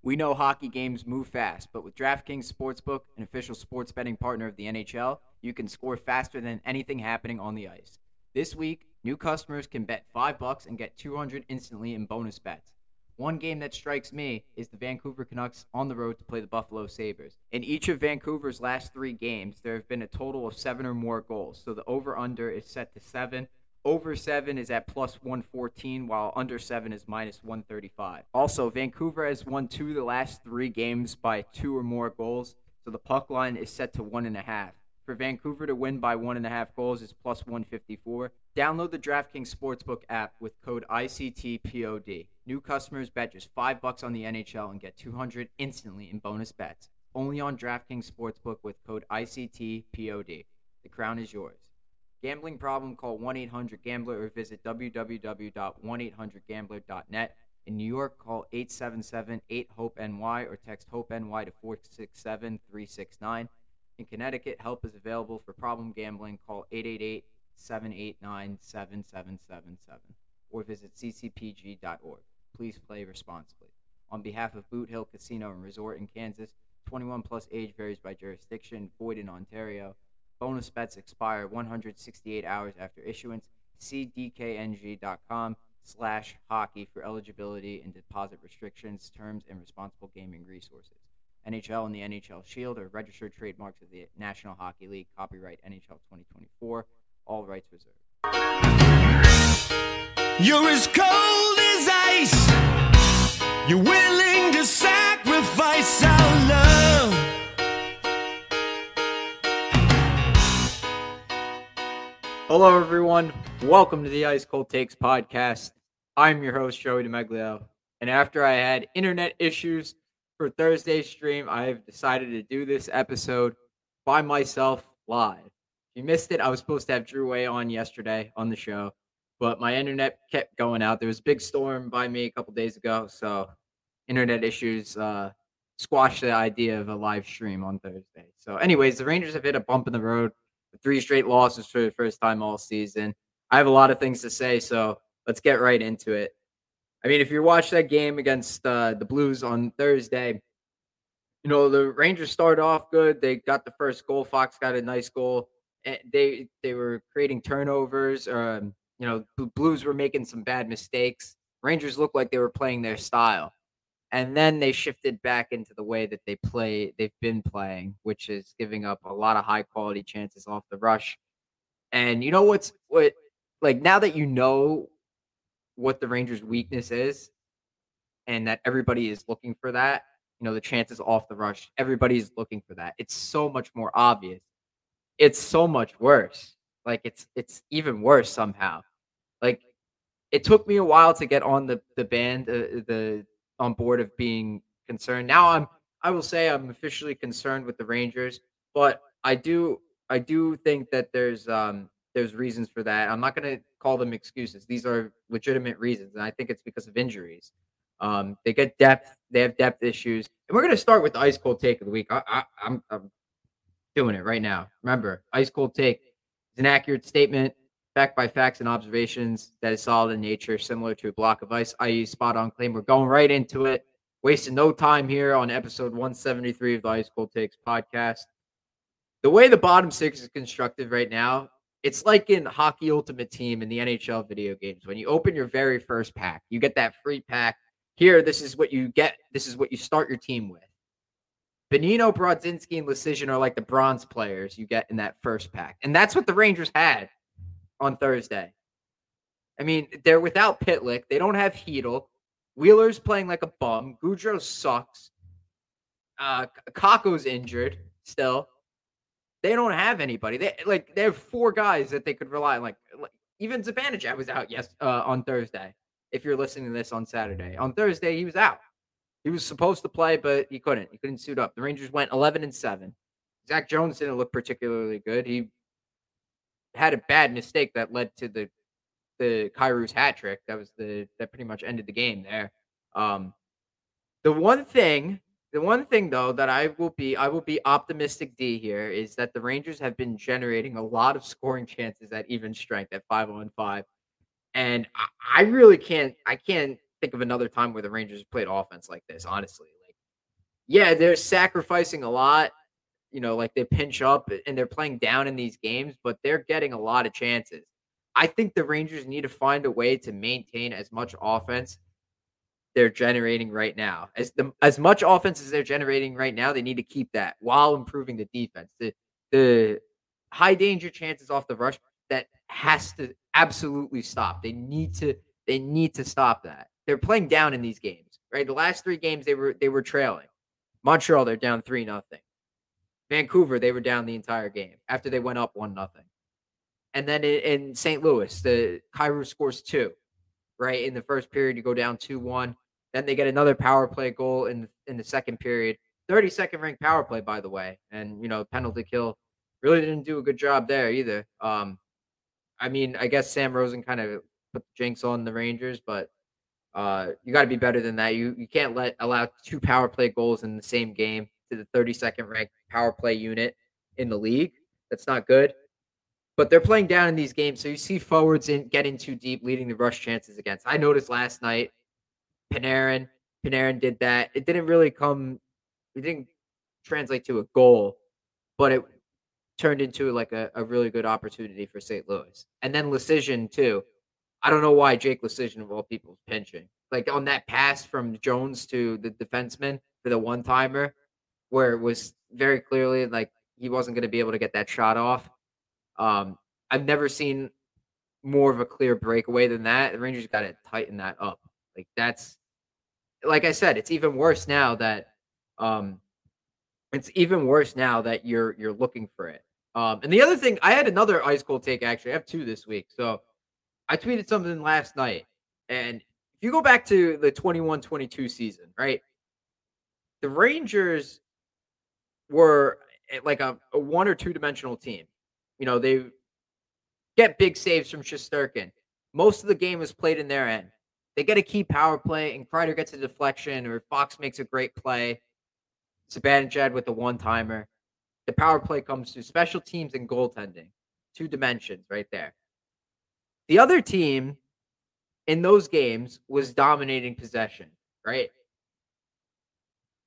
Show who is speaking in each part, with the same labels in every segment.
Speaker 1: We know hockey games move fast, but with DraftKings Sportsbook, an official sports betting partner of the NHL, you can score faster than anything happening on the ice. This week, new customers can bet 5 bucks and get 200 instantly in bonus bets. One game that strikes me is the Vancouver Canucks on the road to play the Buffalo Sabres. In each of Vancouver's last 3 games, there have been a total of 7 or more goals, so the over under is set to 7 over seven is at plus 114, while under seven is minus 135. Also, Vancouver has won two of the last three games by two or more goals, so the puck line is set to one and a half. For Vancouver to win by one and a half goals is plus 154. Download the DraftKings Sportsbook app with code ICTPOD. New customers bet just five bucks on the NHL and get 200 instantly in bonus bets. Only on DraftKings Sportsbook with code ICTPOD. The crown is yours. Gambling problem, call 1 800 Gambler or visit www.1800Gambler.net. In New York, call 877 8 HOPE NY or text HOPE NY to 467 369. In Connecticut, help is available for problem gambling. Call 888 789 7777 or visit ccpg.org. Please play responsibly. On behalf of Boot Hill Casino and Resort in Kansas, 21 plus age varies by jurisdiction, void in Ontario. Bonus bets expire 168 hours after issuance. See dkng.com slash hockey for eligibility and deposit restrictions, terms, and responsible gaming resources. NHL and the NHL Shield are registered trademarks of the National Hockey League. Copyright NHL 2024. All rights reserved.
Speaker 2: You're as cold as ice. You're willing to sacrifice our love.
Speaker 1: Hello, everyone. Welcome to the Ice Cold Takes podcast. I'm your host, Joey DeMeglio. And after I had internet issues for Thursday's stream, I have decided to do this episode by myself live. If you missed it, I was supposed to have Drew Way on yesterday on the show, but my internet kept going out. There was a big storm by me a couple days ago, so internet issues uh, squashed the idea of a live stream on Thursday. So, anyways, the Rangers have hit a bump in the road three straight losses for the first time all season. I have a lot of things to say, so let's get right into it. I mean, if you watch that game against uh, the Blues on Thursday, you know the Rangers started off good. They got the first goal. Fox got a nice goal. And they they were creating turnovers. Um, you know, the Blues were making some bad mistakes. Rangers looked like they were playing their style and then they shifted back into the way that they play they've been playing which is giving up a lot of high quality chances off the rush. And you know what's what like now that you know what the rangers weakness is and that everybody is looking for that you know the chances off the rush everybody's looking for that it's so much more obvious. It's so much worse. Like it's it's even worse somehow. Like it took me a while to get on the the band uh, the on board of being concerned. Now I'm I will say I'm officially concerned with the Rangers, but I do I do think that there's um there's reasons for that. I'm not going to call them excuses. These are legitimate reasons, and I think it's because of injuries. Um, they get depth. They have depth issues, and we're going to start with the ice cold take of the week. I, I, I'm, I'm doing it right now. Remember, ice cold take is an accurate statement backed by facts and observations that is solid in nature, similar to a block of ice, i.e., spot on claim. We're going right into it, wasting no time here on episode 173 of the Ice Cold Takes podcast. The way the bottom six is constructed right now, it's like in Hockey Ultimate Team in the NHL video games. When you open your very first pack, you get that free pack. Here, this is what you get. This is what you start your team with. Bonino, Brodzinski, and Leschyshyn are like the bronze players you get in that first pack. And that's what the Rangers had on Thursday. I mean, they're without Pitlick. They don't have Chytil. Wheeler's playing like a bum. Goodrow sucks. Uh, Kakko's injured still. They don't have anybody. They like they have four guys that they could rely on. Like, like even Zibanejad was out yes uh, on Thursday. If you're listening to this on Saturday, on Thursday he was out. He was supposed to play, but he couldn't. He couldn't suit up. The Rangers went 11 and seven. Zach Jones didn't look particularly good. He had a bad mistake that led to the the Kyrou's hat trick. That was the that pretty much ended the game there. Um, the one thing, the one thing though that I will be I will be optimistic D here is that the Rangers have been generating a lot of scoring chances at even strength at five on five, and I, I really can't I can't think of another time where the Rangers played offense like this. Honestly, like yeah, they're sacrificing a lot. You know, like they pinch up and they're playing down in these games, but they're getting a lot of chances. I think the Rangers need to find a way to maintain as much offense they're generating right now. As the as much offense as they're generating right now, they need to keep that while improving the defense. The the high danger chances off the rush that has to absolutely stop. They need to they need to stop that. They're playing down in these games, right? The last three games they were they were trailing. Montreal, they're down three nothing. Vancouver, they were down the entire game after they went up one nothing. And then in, St. Louis, the Kyrou scores two, right? In the first period, you go down two one. Then they get another power play goal in in the second period. 32nd ranked power play, by the way, and you know penalty kill really didn't do a good job there either. Um, I mean, I guess Sam Rosen kind of put the jinx on the Rangers, but uh, you got to be better than that. You you can't let allow two power play goals in the same game to the 32nd ranked power play unit in the league. That's not good. But they're playing down in these games, so you see forwards in getting too deep, leading the rush chances against. I noticed last night, Panarin, Panarin did that. It didn't really come, it didn't translate to a goal, but it turned into like a, a really good opportunity for St. Louis. And then Leschyshyn too. I don't know why Jake Leschyshyn of all people is pinching. Like on that pass from Jones to the defenseman for the one timer, where it was very clearly like he wasn't going to be able to get that shot off. Um, I've never seen more of a clear breakaway than that. The Rangers got to tighten that up. Like that's, like I said, it's even worse now that, um, it's even worse now that you're you're looking for it. Um, and the other thing, I had another ice cold take actually. I have two this week. So I tweeted something last night. And if you go back to the 21 22 season, right? The Rangers were eh, like a, a one or two dimensional team. You know, they get big saves from Shesterkin. Most of the game is played in their end. They get a key power play, and Kreider gets a deflection, or Fox makes a great play. Zibanejad with the one timer. The power play comes to special teams and goaltending, two dimensions right there. The other team in those games was dominating possession, right?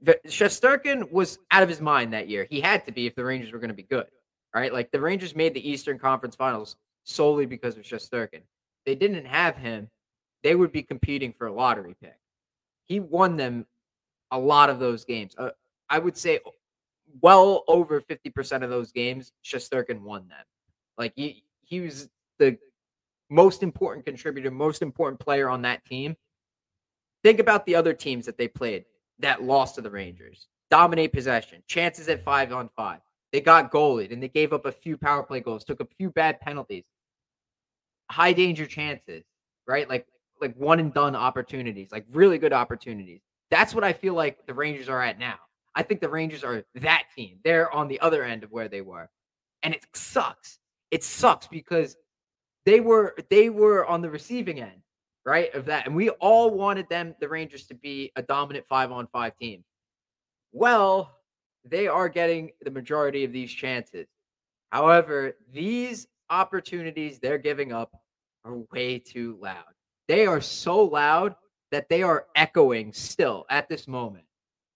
Speaker 1: Shesterkin was out of his mind that year. He had to be if the Rangers were going to be good, right? Like the Rangers made the Eastern Conference Finals solely because of Shesterkin. They didn't have him, they would be competing for a lottery pick. He won them a lot of those games. Uh, I would say well over 50% of those games, Shesterkin won them. Like he, he was the most important contributor, most important player on that team. Think about the other teams that they played that lost to the Rangers. Dominate possession, chances at five on five. They got goalied and they gave up a few power play goals, took a few bad penalties. High danger chances, right? Like like one and done opportunities, like really good opportunities. That's what I feel like the Rangers are at now. I think the Rangers are that team. They're on the other end of where they were. And it sucks. It sucks because they were they were on the receiving end, right? Of that. And we all wanted them, the Rangers, to be a dominant five on five team. Well, they are getting the majority of these chances. However, these opportunities they're giving up are way too loud. They are so loud that they are echoing still at this moment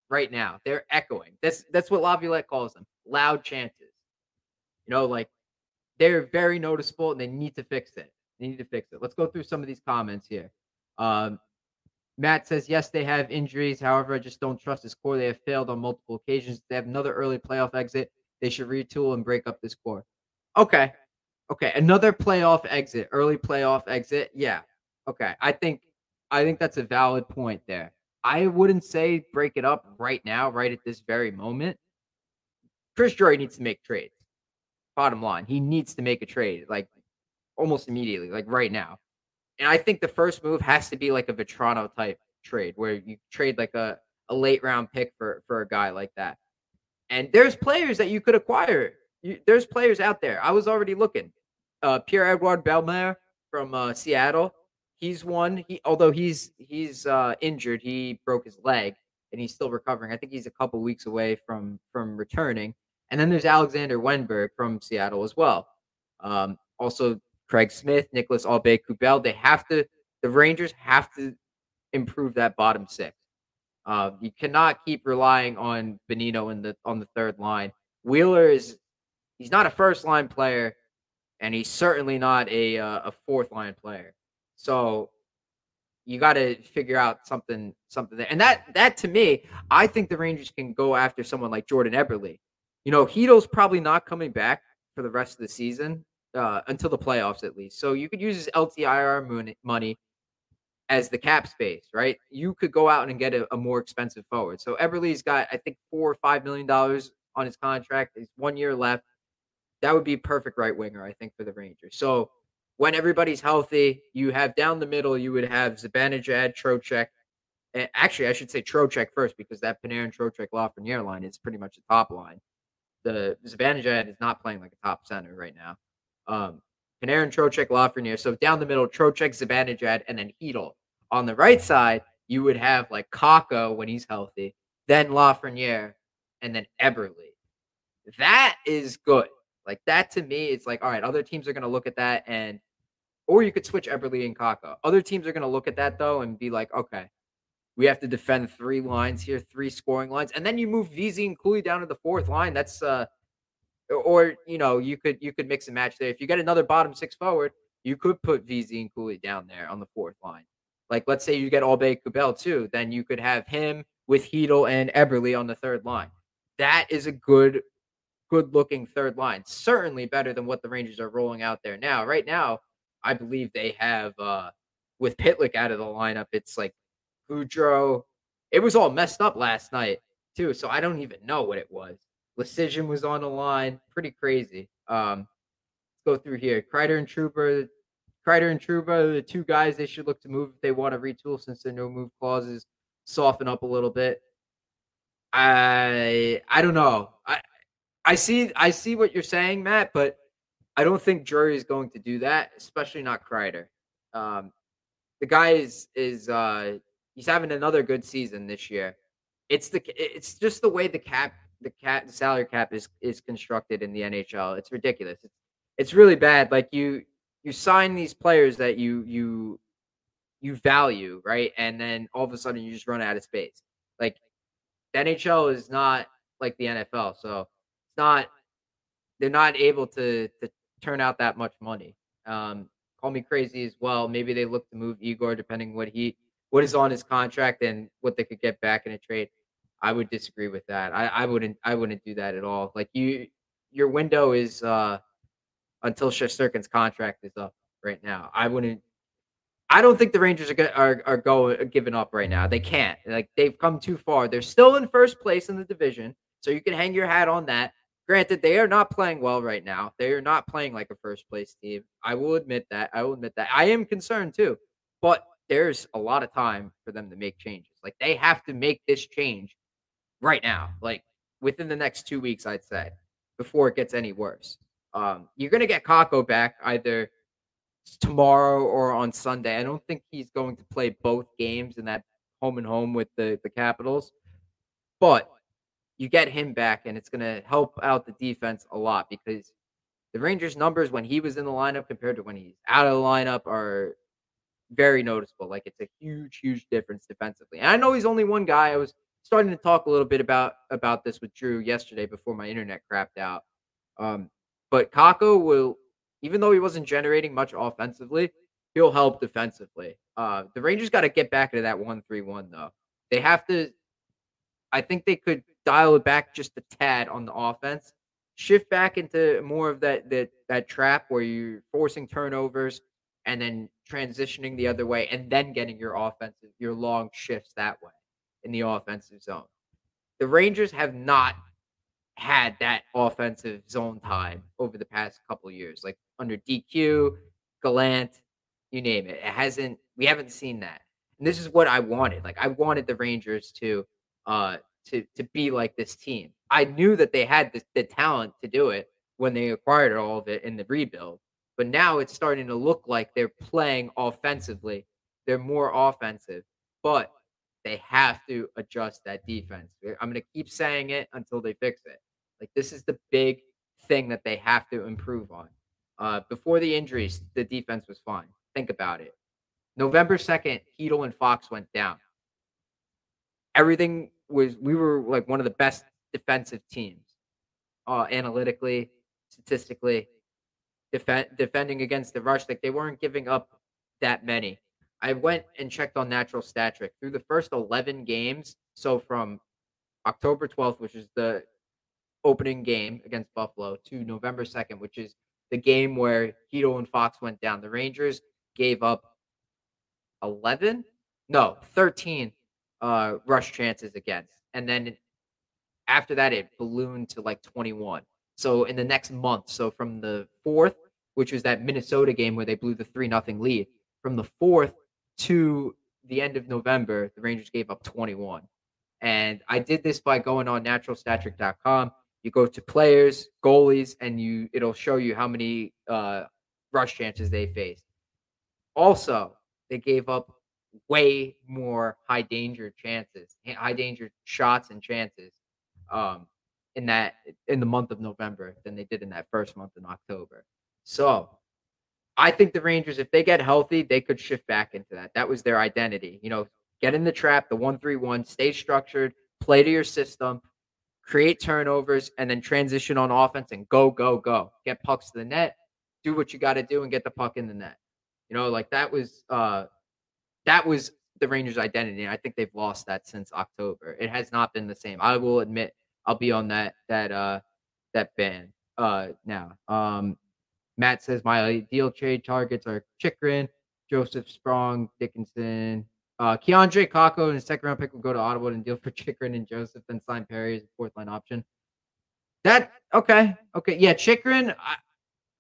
Speaker 1: right now. They're echoing. That's that's what Laviolette calls them. Loud chances. You know, like they're very noticeable and they need to fix it. They need to fix it. Let's go through some of these comments here. Um, Matt says, yes, they have injuries. However, I just don't trust this core. They have failed on multiple occasions. They have another early playoff exit. They should retool and break up this core. Okay. Okay. Another playoff exit, early playoff exit. Yeah. Okay. I think I think that's a valid point there. I wouldn't say break it up right now, right at this very moment. Chris Drury needs to make trades. Bottom line, he needs to make a trade like almost immediately, like right now. And I think the first move has to be like a Vatrano type trade where you trade like a, a late round pick for for a guy like that. And there's players that you could acquire. You, there's players out there. I was already looking. Uh, Pierre Edouard Bellemare from uh, Seattle he's one. He although he's he's uh, injured, he broke his leg and he's still recovering. I think he's a couple weeks away from from returning. And then there's Alexander Wennberg from Seattle as well. Um, also Craig Smith, Nicholas Aube-Kubel. They have to. The Rangers have to improve that bottom six. Uh, you cannot keep relying on Bonino in the on the third line. Wheeler is he's not a first line player, and he's certainly not a uh, a fourth line player. So you got to figure out something something there. And that that to me, I think the Rangers can go after someone like Jordan Eberle. You know, Chytil's probably not coming back for the rest of the season uh, until the playoffs at least. So you could use his LTIR money as the cap space, right? You could go out and get a, a more expensive forward. So Eberle's got I think four or five million dollars on his contract. He's one year left. That would be perfect right winger, I think, for the Rangers. So when everybody's healthy, you have down the middle, you would have Zibanejad, Trocheck. Actually, I should say Trocheck first because that Panarin, Trocheck, Lafreniere line is pretty much the top line. The Zibanejad is not playing like a top center right now. Um, Panarin, Trocheck, Lafreniere. So down the middle, Trocheck, Zibanejad, and then Chytil. On the right side, you would have like Kakko when he's healthy, then Lafreniere, and then Eberle. That is good. Like that to me, it's like, all right, other teams are going to look at that and, or you could switch Eberle and Kakko. Other teams are going to look at that though and be like, okay, we have to defend three lines here, three scoring lines, and then you move Vesey and Cooley down to the fourth line. That's uh, or you know, you could you could mix and match there. If you get another bottom six forward, you could put Vesey and Cooley down there on the fourth line. Like let's say you get Aube-Kubel too, then you could have him with Chytil and Eberle on the third line. That is a good good looking third line. Certainly better than what the Rangers are rolling out there now. Right now, I believe they have uh with Pitlick out of the lineup, it's like Goodrow. It was all messed up last night too, so I don't even know what it was. Leschyshyn was on the line, pretty crazy. Um, let's go through here. Kreider and Trouba, Kreider and Trouba, the two guys they should look to move if they want to retool since there are no move clauses. Soften up a little bit. I I don't know. I I see I see what you're saying, Matt, but I don't think Drury is going to do that, especially not Kreider. Um, the guy is is uh, he's having another good season this year. It's the it's just the way the cap the cap the salary cap is is constructed in the NHL. It's ridiculous. It's it's really bad. Like you you sign these players that you you you value, right? And then all of a sudden you just run out of space. Like the NHL is not like the NFL. So it's not they're not able to to turn out that much money. Um, call me crazy as well. Maybe they look to move Igor depending what he what is on his contract and what they could get back in a trade. I would disagree with that. I, I wouldn't I wouldn't do that at all. Like you your window is uh until Shesterkin's contract is up right now. I wouldn't I don't think the Rangers are are are going giving up right now. They can't. Like they've come too far. They're still in first place in the division, so you can hang your hat on that. Granted, they are not playing well right now. They are not playing like a first place team. I will admit that. I will admit that. I am concerned too. But there's a lot of time for them to make changes. Like they have to make this change right now, like within the next two weeks, I'd say, before it gets any worse. Um, you're gonna get Kakko back either tomorrow or on Sunday. I don't think he's going to play both games in that home and home with the the Capitals, but you get him back, and it's going to help out the defense a lot because the Rangers' numbers when he was in the lineup compared to when he's out of the lineup are very noticeable. Like it's a huge, huge difference defensively. And I know he's only one guy. I was starting to talk a little bit about about this with Drew yesterday before my internet crapped out. Um, but Kakko will, even though he wasn't generating much offensively, he'll help defensively. Uh, the Rangers got to get back into that one-three-one though. They have to. I think they could dial it back just a tad on the offense, shift back into more of that that that trap where you're forcing turnovers and then transitioning the other way and then getting your offensive your long shifts that way in the offensive zone. The Rangers have not had that offensive zone time over the past couple years, like under DQ, Gallant, you name it. It hasn't. We haven't seen that, and this is what I wanted. Like I wanted the Rangers to uh to to be like this team. I knew that they had the, the talent to do it when they acquired all of it in the rebuild, but now it's starting to look like they're playing offensively. They're more offensive, but they have to adjust that defense. I'm going to keep saying it until they fix it. Like this is the big thing that they have to improve on. Uh, before the injuries, the defense was fine. Think about it. November 2nd, Chytil and Fox went down. everything was we were like one of the best defensive teams, uh, analytically, statistically, defend defending against the rush. Like they weren't giving up that many. I went and checked on Natural Stat Trick through the first eleven games. So from October twelfth, which is the opening game against Buffalo, to November second, which is the game where Chytil and Fox went down. The Rangers gave up 11, no, 13 uh, rush chances against. And then after that, it ballooned to like 21. So in the next month, so from the fourth, which was that Minnesota game where they blew the 3 nothing lead, from the fourth to the end of November, the Rangers gave up 21. And I did this by going on naturalstattrick.com you go to players, goalies, and you it'll show you how many uh, rush chances they faced. Also, they gave up way more high danger chances, high danger shots and chances um, in that in the month of November than they did in that first month in October. So I think the Rangers, if they get healthy, they could shift back into that. That was their identity. You know, get in the trap, the one three one, stay structured, play to your system, create turnovers, and then transition on offense and go, go, go. Get pucks to the net, do what you got to do, and get the puck in the net. You know, like that was uh that was the Rangers' identity. And I think they've lost that since October. It has not been the same. I will admit I'll be on that that uh that band uh now. Um Matt says my ideal trade targets are Chychrun, Joseph Sprong, Dickinson, uh, K'Andre Kakko and his second round pick will go to Ottawa and deal for Chychrun and Joseph, then sign Perry as a fourth line option. That okay, okay, yeah, Chychrun. I,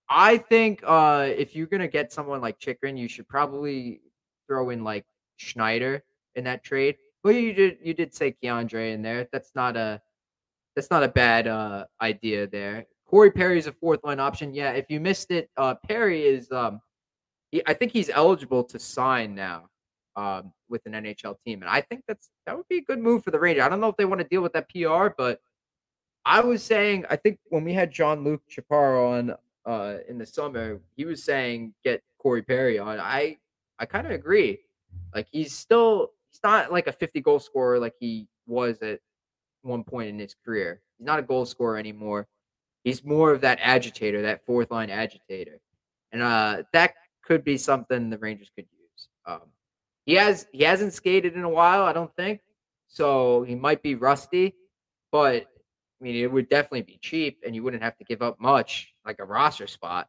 Speaker 1: I think uh, if you're gonna get someone like Chychrun, you should probably throw in like Schneider in that trade. Well, you did you did say K'Andre in there. That's not a that's not a bad uh, idea there. Corey Perry is a fourth line option. Yeah, if you missed it, uh, Perry is um, he, I think he's eligible to sign now um, with an NHL team. And I think that's that would be a good move for the Rangers. I don't know if they want to deal with that PR, but I was saying I think when we had John Luke Chaparro on uh, in the summer, he was saying get Corey Perry on. I I kind of agree. Like he's still he's not like a 50 goal scorer like he was at one point in his career. He's not a goal scorer anymore. He's more of that agitator, that fourth line agitator. And uh, that could be something the Rangers could use. Um, he has he hasn't skated in a while, I don't think. So he might be rusty, but I mean it would definitely be cheap and you wouldn't have to give up much like a roster spot.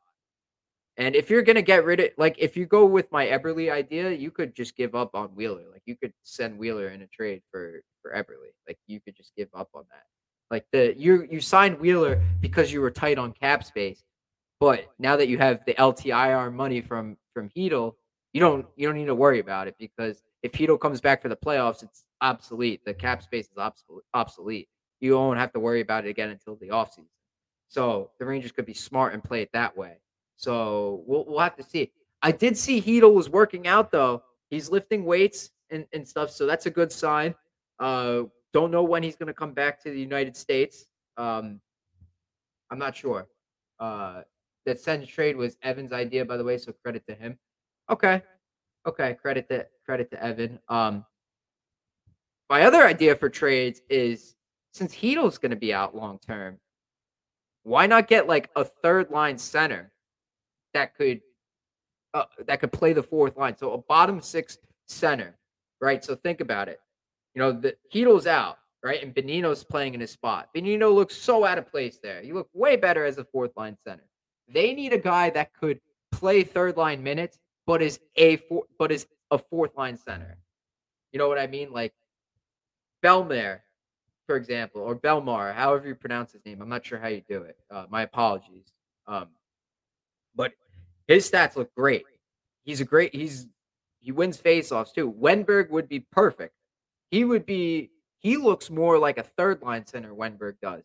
Speaker 1: And if you're gonna get rid of like if you go with my Eberle idea, you could just give up on Wheeler. Like you could send Wheeler in a trade for for Eberle. Like you could just give up on that. Like the you you signed Wheeler because you were tight on cap space, but now that you have the LTIR money from from Chytil, you don't you don't need to worry about it because if Chytil comes back for the playoffs, it's obsolete. The cap space is obsolete. You won't have to worry about it again until the offseason. So the Rangers could be smart and play it that way. So we'll we'll have to see. I did see Chytil was working out though. He's lifting weights and, and stuff, so that's a good sign. Uh, don't know when he's going to come back to the United States. Um, I'm not sure. Uh, that send trade was Evan's idea, by the way, so credit to him. Okay. Okay. Credit to credit to Evan. Um my other idea for trades is since Chytil's going to be out long term, why not get like a third line center that could uh, that could play the fourth line? So a bottom six center, right? So think about it. You know, the Chytil's out, right? And Bonino's playing in his spot. Bonino looks so out of place there. You look way better as a fourth line center. They need a guy that could play third line minutes but is a four, but is a fourth line center. You know what I mean? Like Belmar, for example, or Belmar, however you pronounce his name. I'm not sure how you do it. Uh, my apologies. Um, but his stats look great. He's a great. He's he wins faceoffs too. Wennberg would be perfect. He would be. He looks more like a third line center. Wennberg does.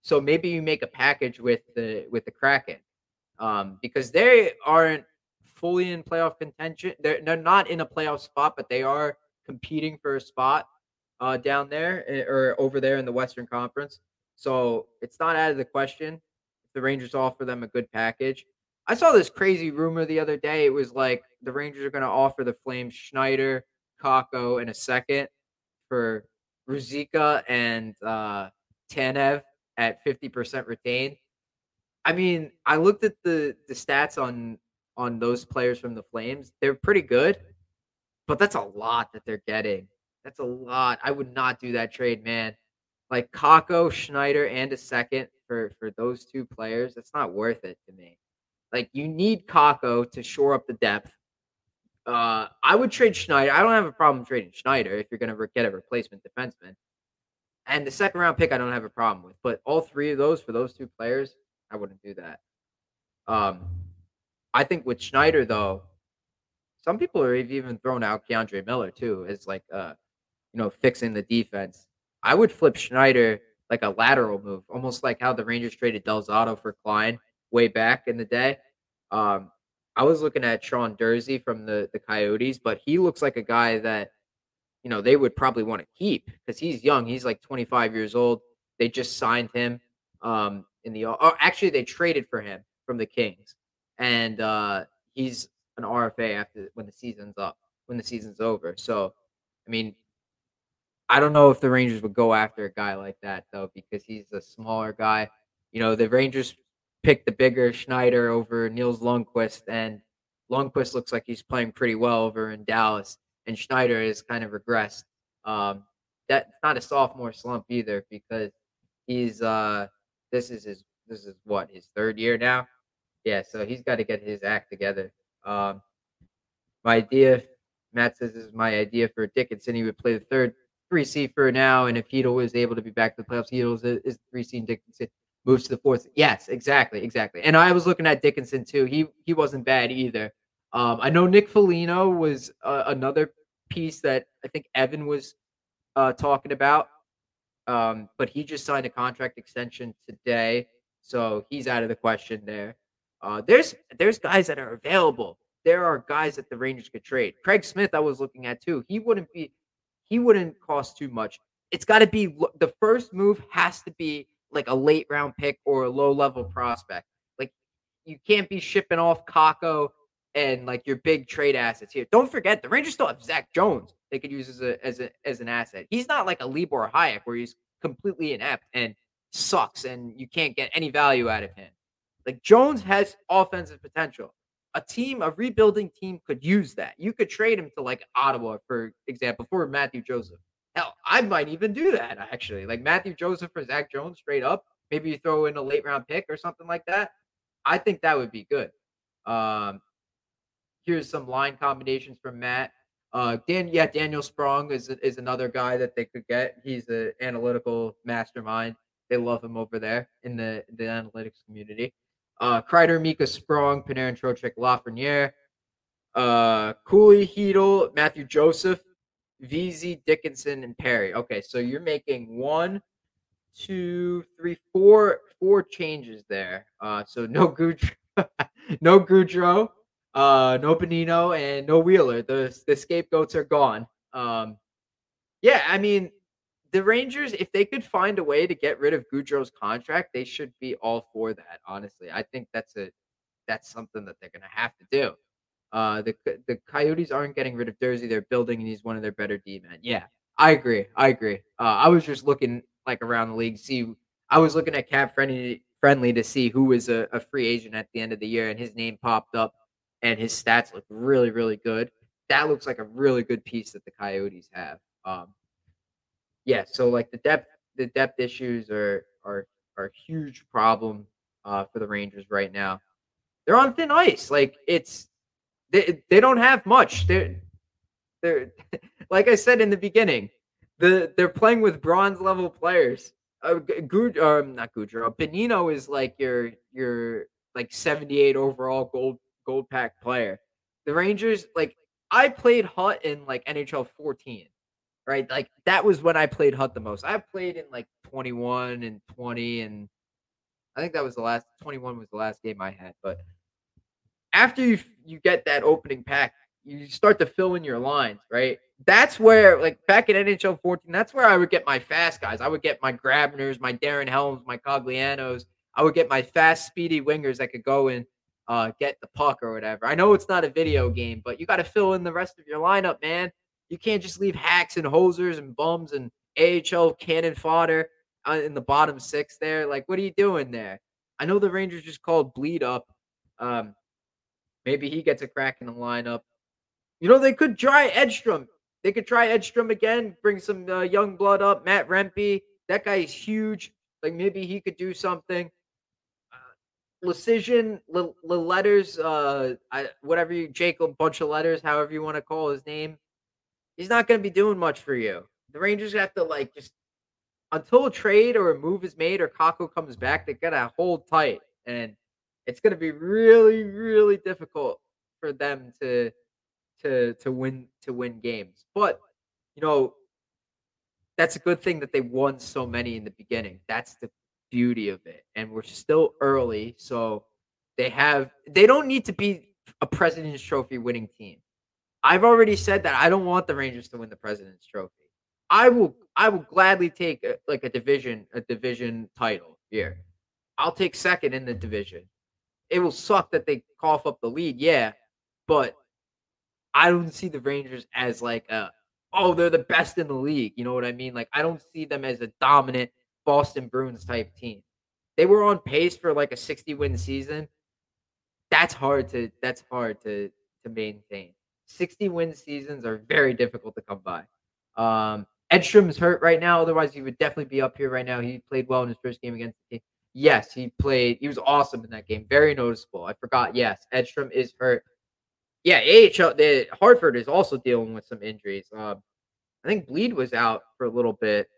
Speaker 1: So maybe you make a package with the with the Kraken, um, because they aren't fully in playoff contention. They're they're not in a playoff spot, but they are competing for a spot uh, down there eh, or over there in the Western Conference. So it's not out of the question if the Rangers offer them a good package. I saw this crazy rumor the other day. It was like the Rangers are going to offer the Flames Schneider, Kakko, and a second for Ruzicka and uh, Tanev at 50% retained. I mean, I looked at the the stats on on those players from the Flames. They're pretty good, but that's a lot that they're getting. That's a lot. I would not do that trade, man. Like Kakko, Schneider, and a second for for those two players. That's not worth it to me. Like you need Kakko to shore up the depth. Uh, I would trade Schneider. I don't have a problem trading Schneider if you're going to get a replacement defenseman. And the second round pick, I don't have a problem with. But all three of those for those two players, I wouldn't do that. Um, I think with Schneider though, some people are even throwing out K'Andre Miller too as like uh, you know, fixing the defense. I would flip Schneider like a lateral move, almost like how the Rangers traded Del Zotto for Klein way back in the day. Um, I was looking at Sean Durzi from the the Coyotes, but he looks like a guy that you know they would probably want to keep because he's young. He's like 25 years old. They just signed him um, in the. Or actually, they traded for him from the Kings, and uh, he's an RFA after when the season's up, when the season's over. So, I mean, I don't know if the Rangers would go after a guy like that though, because he's a smaller guy. You know, the Rangers picked the bigger Schneider over Nils Lundkvist, and Lundkvist looks like he's playing pretty well over in Dallas, and Schneider has kind of regressed. Um, that's not a sophomore slump either, because he's uh, this is his this is what his third year now. Yeah, so he's got to get his act together. Um, my idea, Matt says, this is my idea for Dickinson. He would play the third three C for now, and if Chytil is able to be back to the playoffs, Chytil is, is three C Dickinson moves to the fourth. Yes, exactly, exactly. And I was looking at Dickinson too. He he wasn't bad either. Um, I know Nick Foligno was uh, another piece that I think Evan was uh, talking about, um, but he just signed a contract extension today, so he's out of the question there. Uh, there's there's guys that are available. There are guys that the Rangers could trade. Craig Smith, I was looking at too. He wouldn't be he wouldn't cost too much. It's got to be the first move has to be like a late round pick or a low level prospect. Like you can't be shipping off Kakko and like your big trade assets here. Don't forget the Rangers still have Zach Jones they could use as a as a as an asset. He's not like a Libor Hajek where he's completely inept and sucks and you can't get any value out of him. Like Jones has offensive potential a team, a rebuilding team could use that. You could trade him to like Ottawa, for example, for Matthew Joseph. Hell, I might even do that actually. Like Matthew Joseph for Zach Jones straight up. Maybe you throw in a late round pick or something like that. I think that would be good. Um, here's some line combinations from Matt. Uh, Dan, yeah, Daniel Sprong is is another guy that they could get. He's an analytical mastermind. They love him over there in the the analytics community uh, Kreider, Mika Sprong, Panarin, Trocheck, Lafreniere, uh, Cooley, Chytil, Matthew Joseph, Vesey, Dickinson, and Perry. Okay, so you're making one, two, three, four, four changes there. Uh, so no Goodrow, no Goodrow, uh, no Bonino, and no Wheeler. The the scapegoats are gone. Um, yeah, I mean, the Rangers, if they could find a way to get rid of Goodrow's contract, they should be all for that. Honestly, I think that's a that's something that they're to have to do. Uh, the the Coyotes aren't getting rid of Durzi; they're building, and he's one of their better D men. Yeah, I agree. I agree. Uh, I was just looking like around the league, see. I was looking at cap friendly friendly to see who was a, a free agent at the end of the year, and his name popped up, and his stats look really, really good. That looks like a really good piece that the Coyotes have. Um, yeah, so like the depth the depth issues are are are a huge problem uh, for the Rangers right now. They're on thin ice. Like it's they they don't have much. They're they're like I said in the beginning, the they're playing with bronze level players. Uh, um, not Goodrow. Bonino is like your your like 78 overall gold gold pack player. The Rangers like I played Hut in like NHL 14 right? Like that was when I played Hut the most. I played in like 21 and 20 and I think that was the last 21 was the last game I had, but after you you get that opening pack, you start to fill in your lines, right? That's where like back in NHL 14, that's where I would get my fast guys. I would get my Grabners, my Darren Helms, my Coglianos. I would get my fast, speedy wingers that could go and uh, get the puck or whatever. I know it's not a video game, but you got to fill in the rest of your lineup, man. You can't just leave hacks and hosers and bums and AHL cannon fodder uh, in the bottom six there. Like, what are you doing there? I know the Rangers just called Blidh up. Um, maybe he gets a crack in the lineup. You know, they could try Edstrom. They could try Edstrom again, bring some uh, young blood up. Matt Rempe, that guy is huge. Like maybe he could do something. Uh, Leschyshyn, letters, uh, I, whatever you, Jacob, bunch of letters, however you want to call his name. He's not going to be doing much for you. The Rangers have to like just until a trade or a move is made or Kakko comes back, they gotta hold tight, and it's gonna be really, really difficult for them to to to win to win games. But you know, that's a good thing that they won so many in the beginning. That's the beauty of it. And we're still early, so they have they don't need to be a President's Trophy winning team. I've already said that I don't want the Rangers to win the President's Trophy. I will I will gladly take a, like a division a division title here. I'll take second in the division. It will suck that they cough up the lead, yeah, but I don't see the Rangers as like a oh they're the best in the league. You know what I mean? Like I don't see them as a dominant Boston Bruins type team. They were on pace for like a 60 win season. That's hard to that's hard to to maintain. 60 win seasons are very difficult to come by. Um, Edstrom is hurt right now. Otherwise, he would definitely be up here right now. He played well in his first game against the team. Yes, he played. He was awesome in that game. Very noticeable. I forgot. Yes, Edstrom is hurt. Yeah, AHL. The Hartford is also dealing with some injuries. Um, I think Blidh was out for a little bit.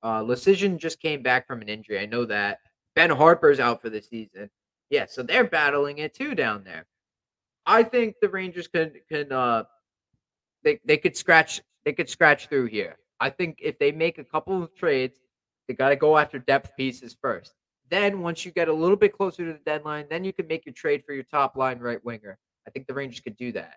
Speaker 1: Uh, Leschyshyn just came back from an injury. I know that. Ben Harpur's out for the season. Yeah, so they're battling it too down there. I think the Rangers can can uh they they could scratch they could scratch through here. I think if they make a couple of trades, they got to go after depth pieces first. Then once you get a little bit closer to the deadline, then you can make your trade for your top line right winger. I think the Rangers could do that.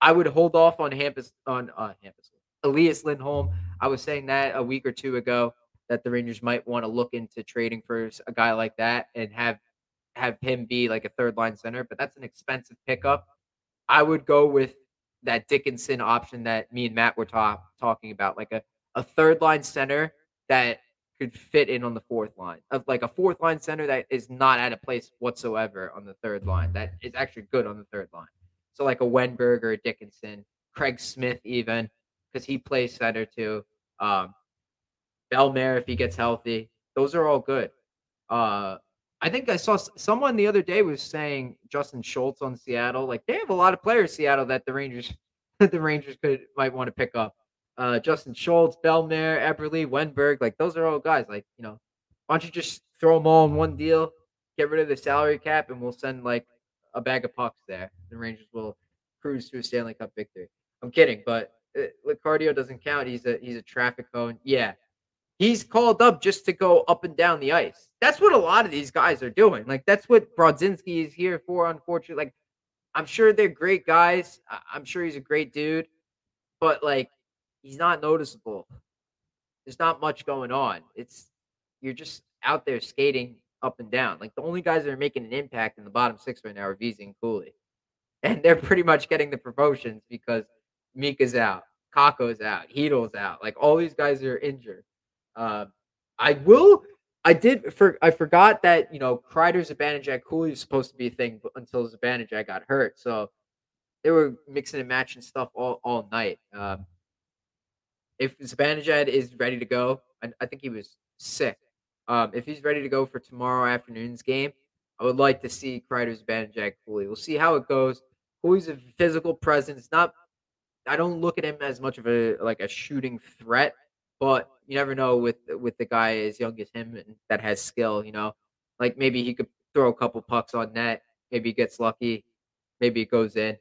Speaker 1: I would hold off on Hampus on uh Hampus Elias Lindholm. I was saying that a week or two ago that the Rangers might want to look into trading for a guy like that and have have him be like a third line center, but that's an expensive pickup. I would go with that Dickinson option that me and Matt were talk, talking about, like a, a third line center that could fit in on the fourth line, of like a fourth line center that is not at a place whatsoever on the third line, that is actually good on the third line. So like a Wennberg or a Dickinson, Craig Smith even, because he plays center too. Um, Bellemare if he gets healthy, those are all good. Uh, I think I saw someone the other day was saying Justin Schultz on Seattle. Like they have a lot of players Seattle that the Rangers that the Rangers could might want to pick up. Uh, Justin Schultz, Bellemare, Eberle, Wennberg, like those are all guys. Like you know, why don't you just throw them all in one deal, get rid of the salary cap, and we'll send like a bag of pucks there. The Rangers will cruise to a Stanley Cup victory. I'm kidding, but uh, doesn't count. He's a he's a traffic cone. Yeah, he's called up just to go up and down the ice. That's what a lot of these guys are doing. Like that's what Brodzinski is here for. Unfortunately, like I'm sure they're great guys. I'm sure he's a great dude, but like he's not noticeable. There's not much going on. It's you're just out there skating up and down. Like the only guys that are making an impact in the bottom six right now are Vesey and Cooley. And they're pretty much getting the promotions because Mika's out, Kakko's out, Chytil's out. Like all these guys are injured. Uh, I will. I did for I forgot that you know Kreider Zibanejad Cooley was supposed to be a thing until Zibanejad got hurt. So they were mixing and matching stuff all, all night. Um, if Zibanejad is ready to go, I, I think he was sick. Um, if he's ready to go for tomorrow afternoon's game, I would like to see Kreider Zibanejad Cooley. We'll see how it goes. Cooley's a physical presence. Not, I don't look at him as much of a like a shooting threat but you never know with with the guy as young as him and that has skill. You know, like maybe he could throw a couple pucks on net. Maybe he gets lucky. Maybe it goes in.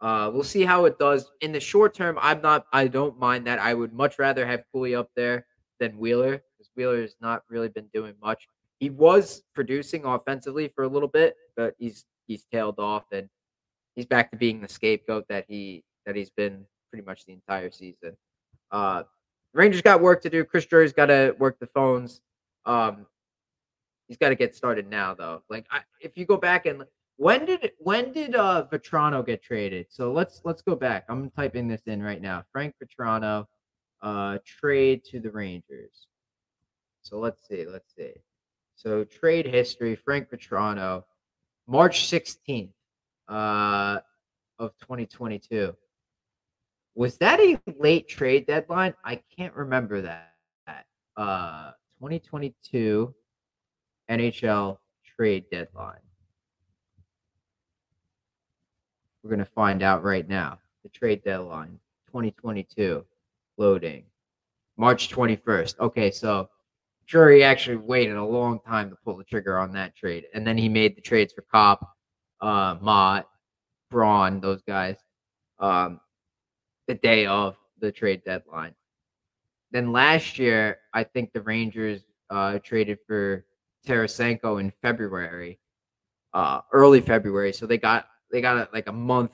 Speaker 1: Uh, we'll see how it does in the short term. I'm not. I don't mind that. I would much rather have Cooley up there than Wheeler because Wheeler has not really been doing much. He was producing offensively for a little bit, but he's he's tailed off and he's back to being the scapegoat that he that he's been pretty much the entire season. Uh, Rangers got work to do. Chris Drury's got to work the phones. Um, he's got to get started now, though. Like, I, if you go back and when did when did uh Vatrano get traded? So let's let's go back. I'm typing this in right now. Frank Vatrano. uh, trade to the Rangers. So let's see, let's see. So trade history: Frank Vatrano, March sixteenth uh, of 2022. Was that a late trade deadline? I can't remember that. Uh, 2022 NHL trade deadline. We're going to find out right now. The trade deadline 2022 loading March 21st. Okay, so Drury actually waited a long time to pull the trigger on that trade. And then he made the trades for Copp, uh, Motte, Braun, those guys, um, the day of the trade deadline. Then last year, I think the Rangers uh, traded for Tarasenko in February, uh, early February. So they got they got it like a month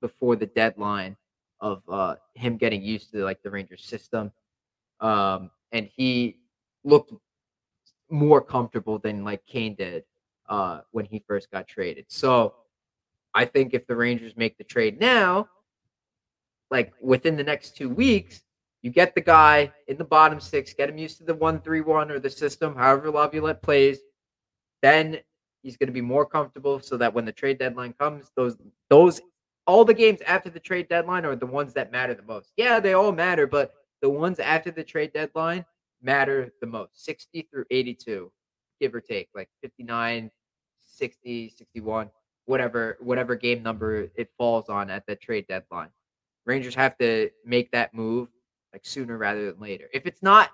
Speaker 1: before the deadline of uh, him getting used to like the Rangers system, um, and he looked more comfortable than like Kane did uh, when he first got traded. So I think if the Rangers make the trade now, like within the next two weeks, you get the guy in the bottom six, get him used to the one three one or the system, however Laviolette plays. Then he's going to be more comfortable, so that when the trade deadline comes, those those all the games after the trade deadline are the ones that matter the most. Yeah, they all matter, but the ones after the trade deadline matter the most 60 through 82 give or take like 59 60 61 whatever whatever game number it falls on at the trade deadline. Rangers have to make that move like sooner rather than later. If it's not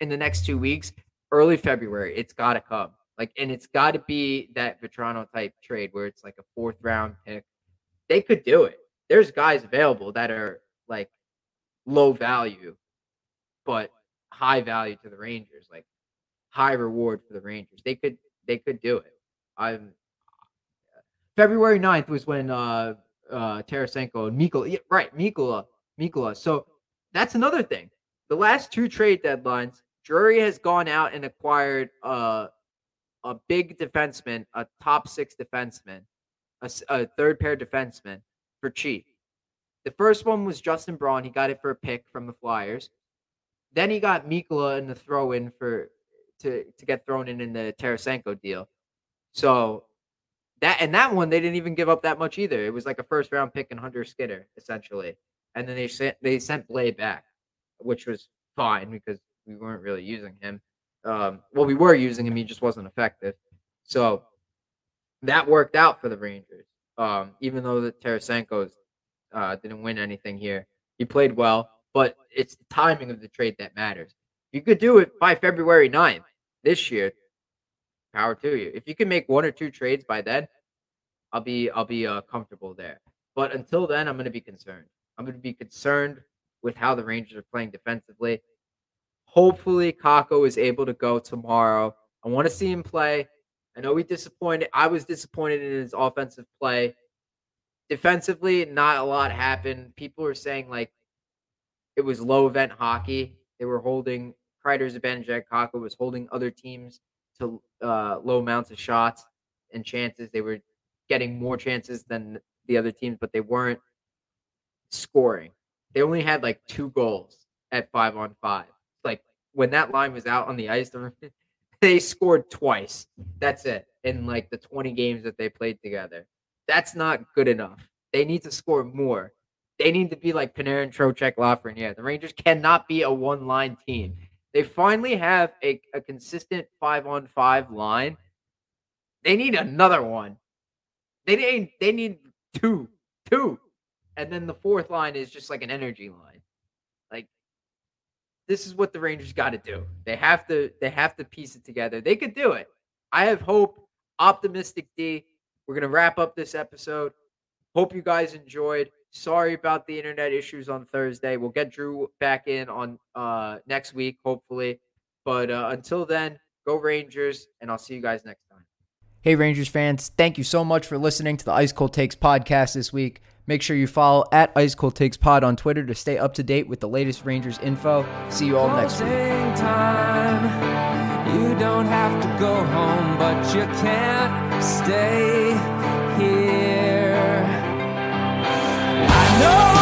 Speaker 1: in the next two weeks early february it's got to come like and it's got to be that Vatrano type trade where it's like a fourth round pick they could do it there's guys available that are like low value but high value to the Rangers, like high reward for the Rangers. They could they could do it. I'm February 9th was when uh uh Tarasenko and Mikkola, yeah, right, Mikkola, Mikkola. So that's another thing. The last two trade deadlines, Drury has gone out and acquired uh a big defenseman, a top six defenseman, a, a third pair defenseman for cheap. The first one was Justin Braun. He got it for a pick from the Flyers. Then he got Mikkola in the throw in for to to get thrown in in the Tarasenko deal. So that and that one they didn't even give up that much either. It was like a first round pick and Hunter Skinner essentially, and then they sent they sent Blais back, which was fine because we weren't really using him. Um, well, we were using him, he just wasn't effective. So that worked out for the Rangers. Um, even though the Tarasenko's uh, didn't win anything here, he played well but it's the timing of the trade that matters. You could do it by February 9th this year, power to you. If you can make one or two trades by then, I'll be I'll be uh, comfortable there. But until then, I'm going to be concerned. I'm going to be concerned with how the Rangers are playing defensively. Hopefully, Kakko is able to go tomorrow. I want to see him play. I know we disappointed. I was disappointed in his offensive play. Defensively, not a lot happened. People were saying like it was low event hockey. They were holding Kreider Zibanejad Kakko was holding other teams to uh, low amounts of shots and chances. They were getting more chances than the other teams, but they weren't scoring. They only had like two goals at five on five. When that line was out on the ice, they scored twice. That's it in like the 20 games that they played together. That's not good enough. They need to score more. They need to be like Panarin, Trocheck, Lafreniere. The Rangers cannot be a one line team. They finally have a, a consistent five on five line. They need another one. They need they need two, two, and then the fourth line is just like an energy line. Like this is what the Rangers got to do. They have to they have to piece it together. They could do it. I have hope. Optimistic D. We're gonna wrap up this episode. Hope you guys enjoyed. Sorry about the internet issues on Thursday. We'll get Drew back in on uh, next week, hopefully. But uh, until then, go Rangers, and I'll see you guys next time.
Speaker 3: Hey, Rangers fans, thank you so much for listening to the Ice Cold Takes podcast this week. Make sure you follow at Ice Cold Takes Pod on Twitter to stay up to date with the latest Rangers info. See you all next week.
Speaker 2: Time. You don't have to go home, but you can't stay here. I know.